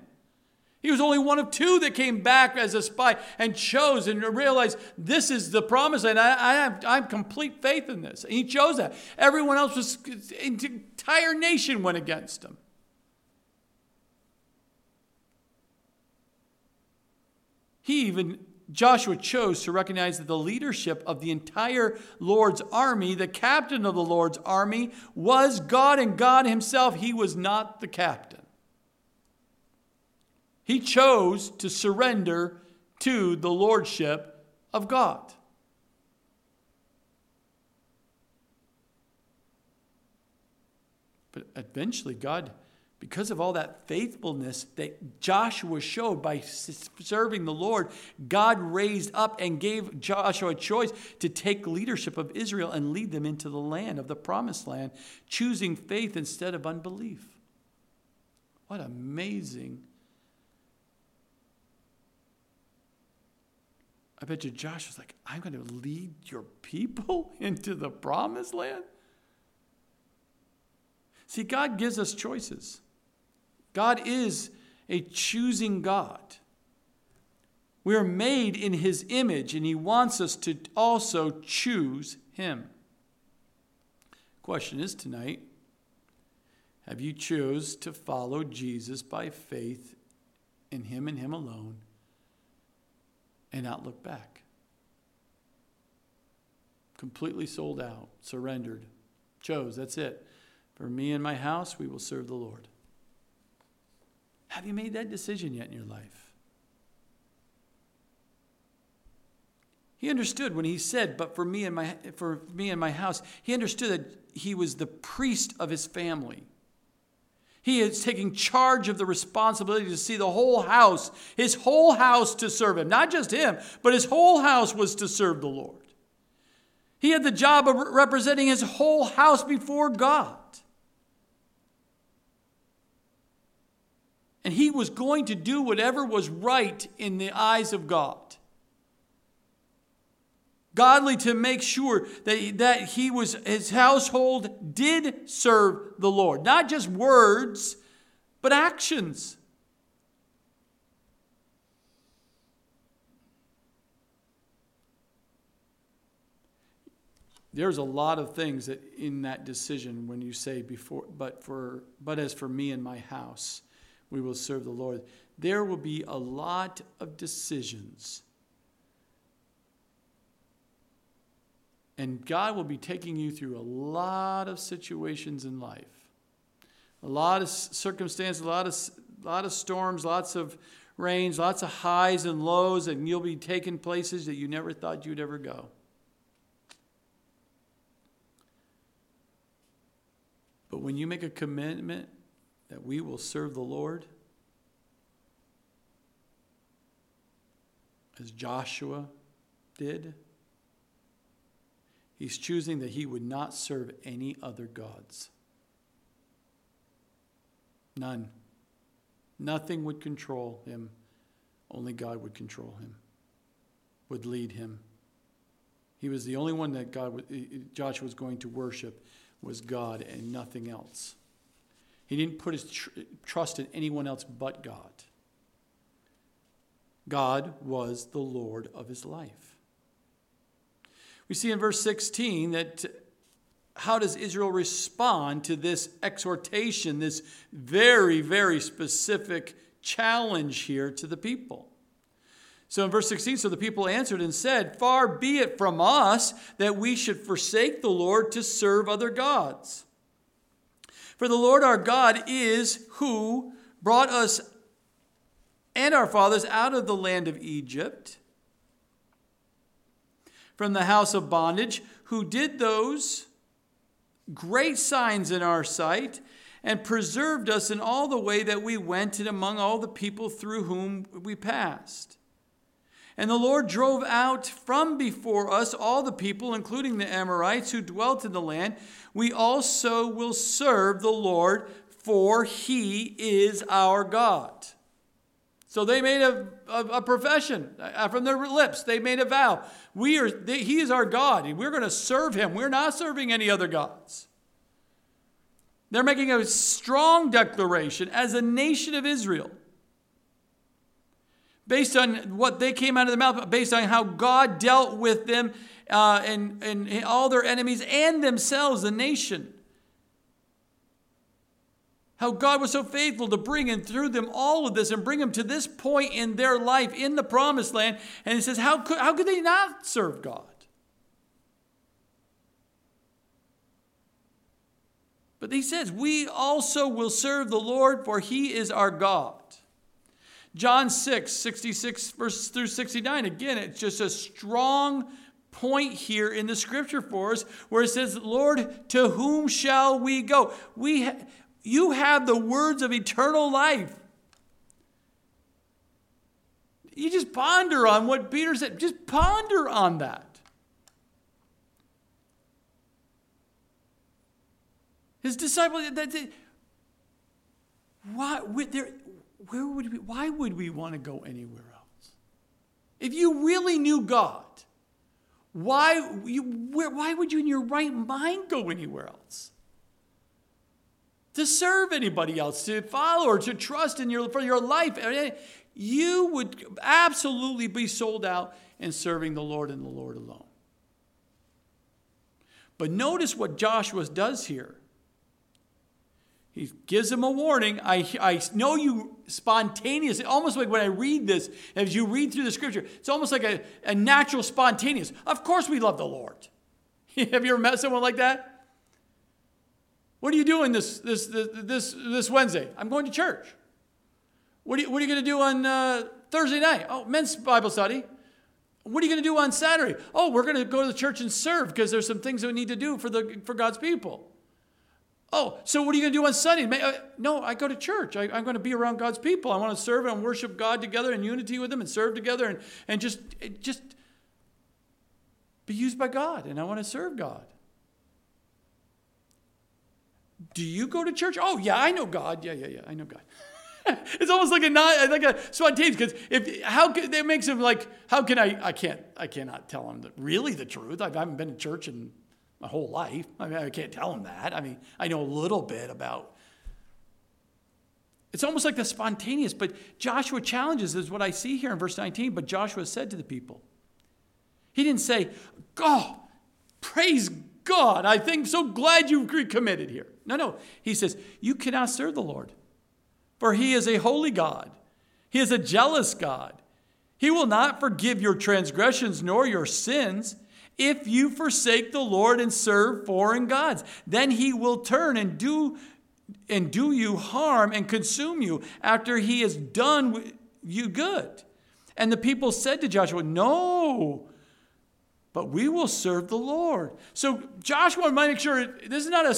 He was only one of two that came back as a spy and chose and realized this is the promise, and I, I, have I have complete faith in this. And he chose that. Everyone else was, entire nation went against him. He even Joshua chose to recognize that the leadership of the entire Lord's army, the captain of the Lord's army, was God and God Himself. He was not the captain. He chose to surrender to the lordship of God. But eventually, God because of all that faithfulness that Joshua showed by serving the Lord, God raised up and gave Joshua a choice to take leadership of Israel and lead them into the land of the promised land, choosing faith instead of unbelief. What amazing. I bet you Joshua's like, I'm going to lead your people <laughs> into the promised land. See, God gives us choices. God is a choosing God. We are made in his image, and he wants us to also choose him. Question is tonight have you chose to follow Jesus by faith in him and him alone and not look back? Completely sold out, surrendered, chose, that's it. For me and my house, we will serve the Lord. Have you made that decision yet in your life? He understood when he said, "But for me and my for me and my house," he understood that he was the priest of his family. He is taking charge of the responsibility to see the whole house, his whole house to serve him. Not just him, but his whole house was to serve the Lord. He had the job of representing his whole house before God. And he was going to do whatever was right in the eyes of God. Godly to make sure that, that he was his household did serve the Lord. Not just words, but actions. There's a lot of things that in that decision when you say before but for but as for me and my house we will serve the Lord. There will be a lot of decisions. And God will be taking you through a lot of situations in life. A lot of circumstances, a lot of, a lot of storms, lots of rains, lots of highs and lows, and you'll be taken places that you never thought you'd ever go. But when you make a commitment that we will serve the Lord as Joshua did. He's choosing that he would not serve any other gods. None. Nothing would control him. Only God would control him, would lead him. He was the only one that God, Joshua was going to worship was God and nothing else. He didn't put his tr- trust in anyone else but God. God was the Lord of his life. We see in verse 16 that how does Israel respond to this exhortation, this very, very specific challenge here to the people? So in verse 16, so the people answered and said, Far be it from us that we should forsake the Lord to serve other gods. For the Lord our God is who brought us and our fathers out of the land of Egypt, from the house of bondage, who did those great signs in our sight and preserved us in all the way that we went and among all the people through whom we passed. And the Lord drove out from before us all the people, including the Amorites who dwelt in the land. We also will serve the Lord, for he is our God. So they made a, a, a profession uh, from their lips. They made a vow. We are, they, he is our God. We're going to serve him. We're not serving any other gods. They're making a strong declaration as a nation of Israel based on what they came out of their mouth, based on how God dealt with them uh, and, and all their enemies and themselves, the nation. How God was so faithful to bring and through them all of this and bring them to this point in their life in the promised land. And he says, how could, how could they not serve God? But he says, We also will serve the Lord, for he is our God. John 6, 66 verse through 69. Again, it's just a strong point here in the scripture for us where it says, Lord, to whom shall we go? We ha- you have the words of eternal life. You just ponder on what Peter said. Just ponder on that. His disciples, that, that, why, there, where would we, why would we want to go anywhere else? If you really knew God, why, you, where, why would you in your right mind go anywhere else? To serve anybody else, to follow or to trust in your, for your life. Eh, you would absolutely be sold out in serving the Lord and the Lord alone. But notice what Joshua does here. He gives him a warning. I, I know you spontaneous, almost like when I read this, as you read through the scripture, it's almost like a, a natural spontaneous. Of course we love the Lord. <laughs> Have you ever met someone like that? What are you doing this, this, this, this, this Wednesday? I'm going to church. What are you, you going to do on uh, Thursday night? Oh, men's Bible study. What are you going to do on Saturday? Oh, we're going to go to the church and serve because there's some things that we need to do for, the, for God's people. Oh, so what are you going to do on Sunday? Uh, no, I go to church. I, am going to be around God's people. I want to serve and worship God together in unity with them and serve together and, and just, just be used by God. And I want to serve God. Do you go to church? Oh, yeah, I know God. Yeah, yeah, yeah, I know God. <laughs> it's almost like a not like a spontaneous because if how can that makes him like how can I I can't I cannot tell him that really the truth. I haven't been to church in my whole life. I mean, I can't tell him that. I mean, I know a little bit about. It's almost like the spontaneous, but Joshua challenges is what I see here in verse 19. But Joshua said to the people, he didn't say, God, praise God, I think so glad you committed here. No, no. He says, You cannot serve the Lord, for he is a holy God. He is a jealous God. He will not forgive your transgressions nor your sins if you forsake the Lord and serve foreign gods. Then he will turn and do and do you harm and consume you after he has done you good. And the people said to Joshua, No, but we will serve the Lord. So Joshua make sure this is not a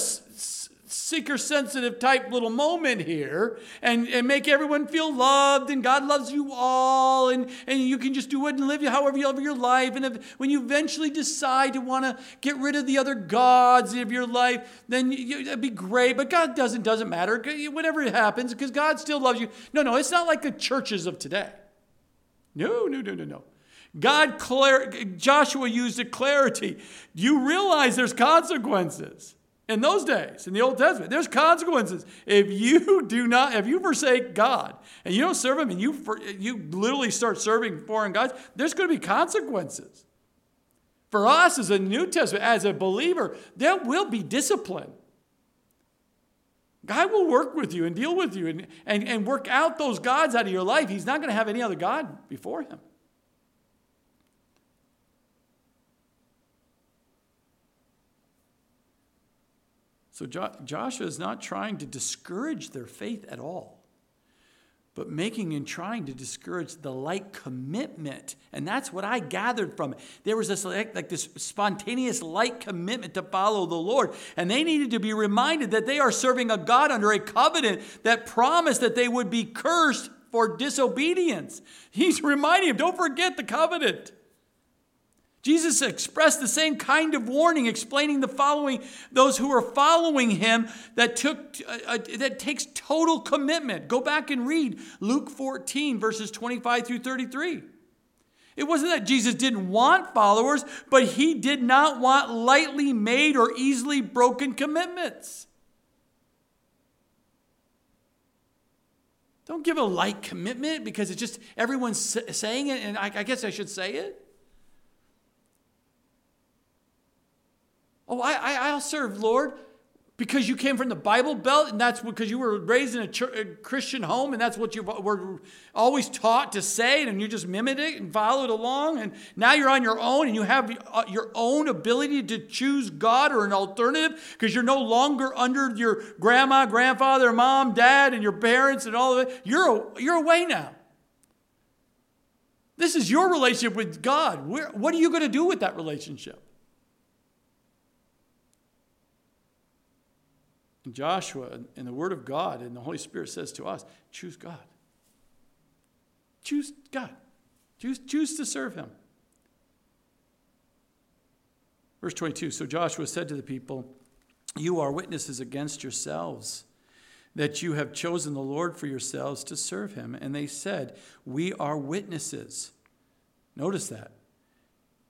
seeker sensitive type little moment here and, and make everyone feel loved and God loves you all and, and you can just do it and live however you live your life. And if, when you eventually decide to want to get rid of the other gods of your life, then you, that'd be great. But God doesn't, doesn't matter. Whatever happens, because God still loves you. No, no, it's not like the churches of today. No, no, no, no, no. God, clar- Joshua used a clarity. You realize there's consequences in those days in the old testament there's consequences. If you do not if you forsake god and you don't serve him and you you literally start serving foreign gods there's going to be consequences. For us as a new testament as a believer there will be discipline. God will work with you and deal with you and, and, and work out those gods out of your life. He's not going to have any other god before him So jo- Joshua is not trying to discourage their faith at all, but making and trying to discourage the like commitment. And that's what I gathered from it. There was this like, like this spontaneous like commitment to follow the Lord. And they needed to be reminded that they are serving a God under a covenant that promised that they would be cursed for disobedience. He's reminding them, don't forget the covenant. Jesus expressed the same kind of warning, explaining the following those who are following him that took uh, uh, that takes total commitment. Go back and read Luke 14 verses 25 through 33. It wasn't that Jesus didn't want followers, but he did not want lightly made or easily broken commitments. Don't give a light commitment because it's just everyone's saying it, and I, I guess I should say it. Oh, I, I, I'll serve, Lord. because you came from the Bible Belt and that's because you were raised in a, church, a, Christian home and that's what you were always taught to say and you just mimicked it and followed along and now you're on your own and you have uh, your own ability to choose God or an alternative because you're no longer under your grandma, grandfather, mom, dad and your parents and all of it. You're, you're away now. This is your relationship with God. what are you going to do with that relationship? Joshua and the Word of God and the Holy Spirit says to us choose God. Choose God. Choose, choose to serve Him. Verse 22 So Joshua said to the people, You are witnesses against yourselves that you have chosen the Lord for yourselves to serve Him. And they said, We are witnesses. Notice that.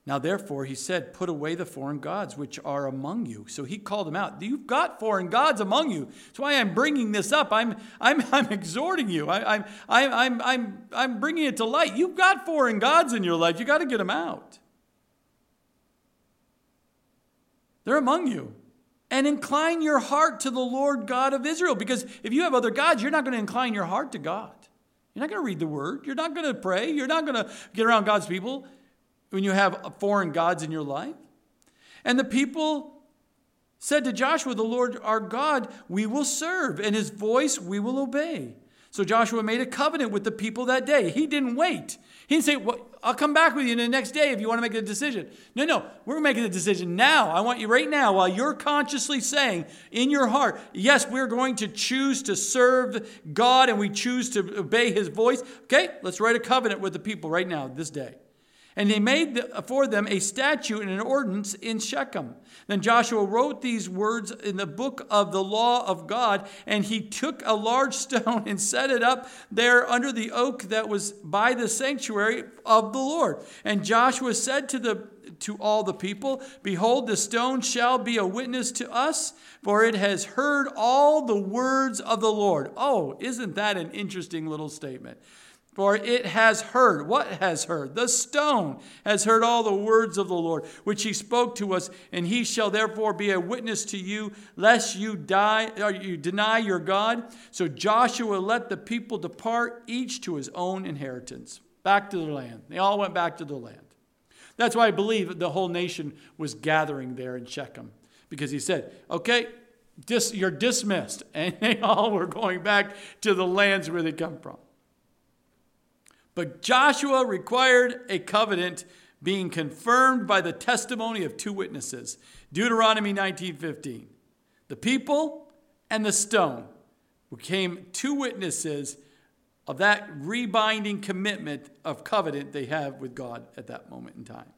Now, therefore, he said, Put away the foreign gods which are among you. So he called them out. You've got foreign gods among you. That's why I'm bringing this up. I'm, I'm, <laughs> I'm exhorting you. I, I'm, I'm, I'm, I'm bringing it to light. You've got foreign gods in your life. You've got to get them out. They're among you. And incline your heart to the Lord God of Israel. Because if you have other gods, you're not going to incline your heart to God. You're not going to read the word. You're not going to pray. You're not going to get around God's people when you have foreign gods in your life? And the people said to Joshua, The Lord our God we will serve, and his voice we will obey. So Joshua made a covenant with the people that day. He didn't wait. He didn't say, well, I'll come back with you the next day if you want to make a decision. No, no, we're making a decision now. I want you right now, while you're consciously saying in your heart, yes, we're going to choose to serve God and we choose to obey his voice. Okay, let's write a covenant with the people right now, this day. And they made for them a statute and an ordinance in Shechem. Then Joshua wrote these words in the book of the law of God, and he took a large <laughs> stone and set it up there under the oak that was by the sanctuary of the Lord. And Joshua said to the to all the people, Behold, the stone shall be a witness to us, for it has heard all the words of the Lord. Oh, isn't that an interesting little statement? For it has heard. What has heard? The stone has heard all the words of the Lord, which he spoke to us, and he shall therefore be a witness to you, lest you die or you deny your God. So Joshua let the people depart, each to his own inheritance, back to their land. They all went back to their land. That's why I believe the whole nation was gathering there in Shechem, because he said, Okay, dis- you're dismissed. <laughs> And they all were going back to the lands where they come from. But Joshua required a covenant being confirmed by the testimony of two witnesses. Deuteronomy 19:15. The people and the stone became two witnesses of that rebinding commitment of covenant they have with God at that moment in time.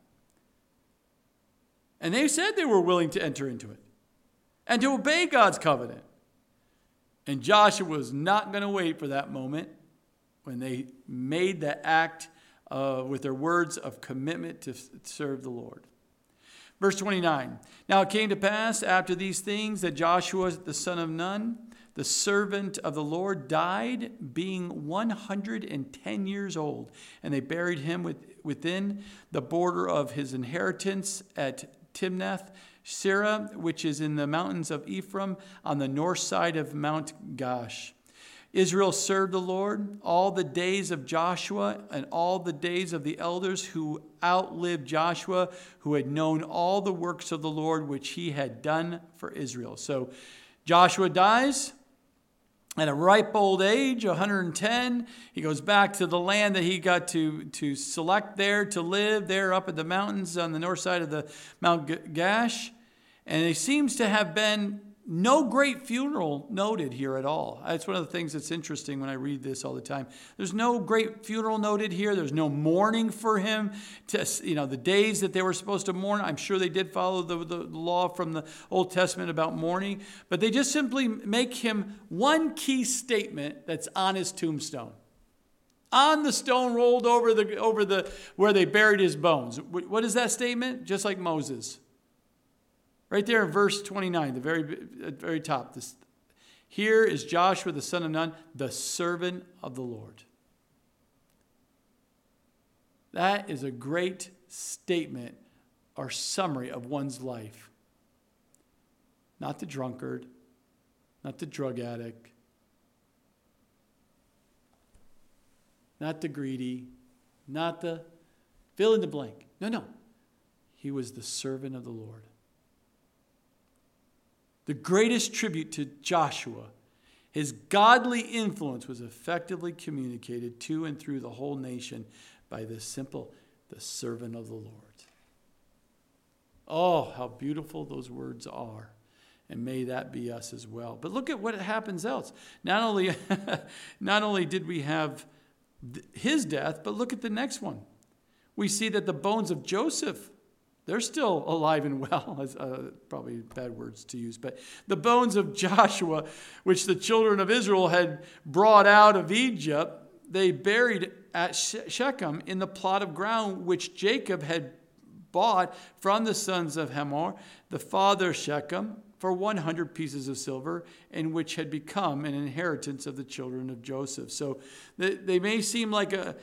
And they said they were willing to enter into it and to obey God's covenant. And Joshua was not going to wait for that moment when they made the act uh, with their words of commitment to serve the Lord. Verse 29 Now it came to pass after these things that Joshua the son of Nun, the servant of the Lord, died, being 110 years old. And they buried him with, within the border of his inheritance at Timnath. Serah, which is in the mountains of Ephraim on the north side of Mount Gaash. Israel served the Lord all the days of Joshua and all the days of the elders who outlived Joshua, who had known all the works of the Lord which he had done for Israel. So Joshua dies at a ripe old age, 110. He goes back to the land that he got to, to select there to live, there up in the mountains on the north side of the Mount Gaash. And he seems to have been no great funeral noted here at all. It's one of the things that's interesting when I read this all the time. There's no great funeral noted here. There's no mourning for him. To, you know, the days that they were supposed to mourn, I'm sure they did follow the, the law from the Old Testament about mourning, but they just simply make him one key statement that's on his tombstone. On the stone rolled over the over the where they buried his bones. What is that statement? Just like Moses. Right there in verse 29, the very, very top. This, here is Joshua the son of Nun, the servant of the Lord. That is a great statement or summary of one's life. Not the drunkard, not the drug addict, not the greedy, not the fill in the blank. No, no. He was the servant of the Lord. The greatest tribute to Joshua, his godly influence was effectively communicated to and through the whole nation by this simple, the servant of the Lord. Oh, how beautiful those words are. And may that be us as well. But look at what happens else. Not only, <laughs> not only did we have his death, but look at the next one. We see that the bones of Joseph, they're still alive and well. <laughs> Uh, probably bad words to use, but the bones of Joshua, which the children of Israel had brought out of Egypt, they buried at Shechem in the plot of ground which Jacob had bought from the sons of Hamor, the father Shechem, for 100 pieces of silver, and which had become an inheritance of the children of Joseph. So they, they may seem like a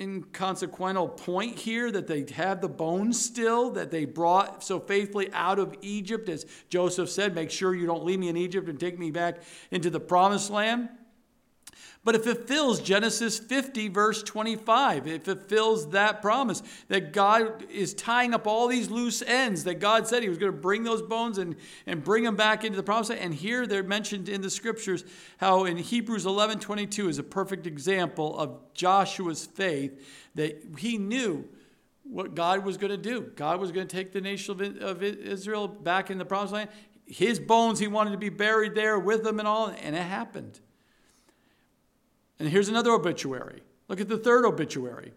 inconsequential point here that they have the bones still that they brought so faithfully out of Egypt, as Joseph said, make sure you don't leave me in Egypt and take me back into the promised land. But it fulfills Genesis 50, verse 25. It fulfills that promise that God is tying up all these loose ends, that God said He was going to bring those bones and, and bring them back into the promise. And here they're mentioned in the scriptures how in Hebrews 11, 22 is a perfect example of Joshua's faith that he knew what God was going to do. God was going to take the nation of Israel back in the promised land. His bones, he wanted to be buried there with them and all, and it happened. And here's another obituary. Look at the third obituary.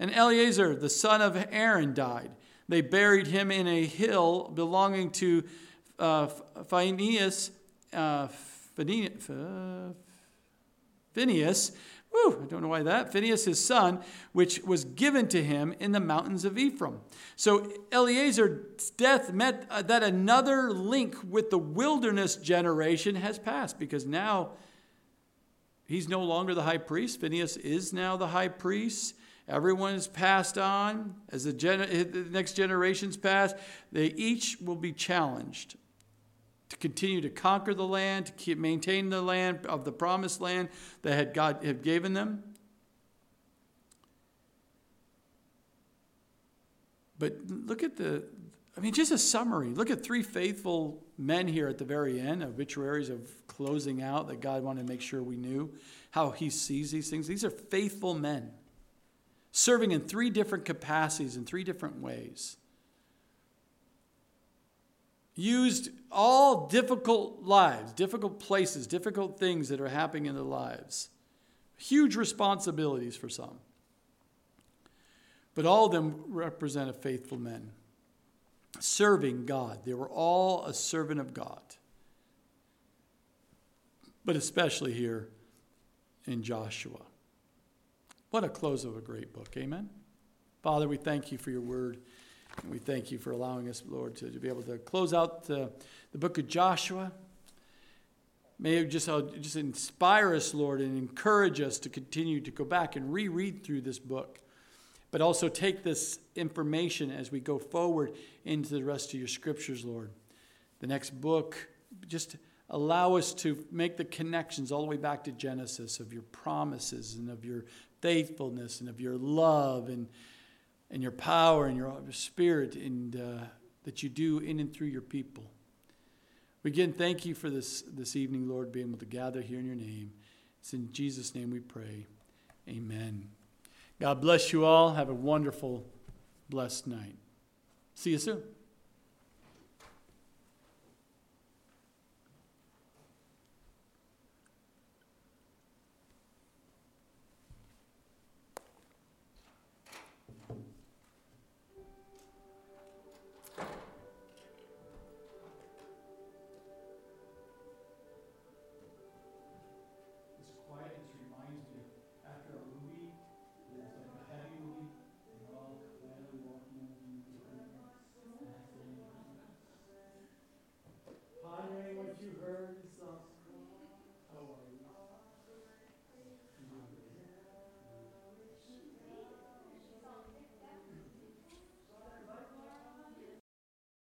And Eleazar, the son of Aaron, died. They buried him in a hill belonging to uh, Phineas, uh, Phineas, whew, I don't know why that, Phineas, his son, which was given to him in the mountains of Ephraim. So Eleazar's death meant uh, that another link with the wilderness generation has passed because now He's no longer the high priest. Phineas is now the high priest. Everyone is passed on. As the, gen- eh, the next generations pass, they each will be challenged to continue to conquer the land, to keep, maintain the land of the promised land that had God had given them. But look at the, I mean, just a summary. Look at three faithful men here at the very end, obituaries of closing out that God wanted to make sure we knew how He sees these things. These are faithful men serving in three different capacities, in three different ways. Used all difficult lives, difficult places, difficult things that are happening in their lives. Huge responsibilities for some. But all of them represent a faithful men serving God. They were all a servant of God. But especially here in Joshua. What a close of a great book. Amen. Father, we thank you for your word. And we thank you for allowing us, Lord, to, to be able to close out the, the book of Joshua. May it just, uh, just inspire us, Lord, and encourage us to continue to go back and reread through this book but also take this information as we go forward into the rest of your scriptures, Lord. The next book, just allow us to make the connections all the way back to Genesis of your promises and of your faithfulness and of your love and, and your power and your spirit and, uh, that you do in and through your people. We again thank you for this, this evening, Lord, being able to gather here in your name. It's in Jesus' name we pray. Amen. God bless you all. Have a wonderful, blessed night. See you soon.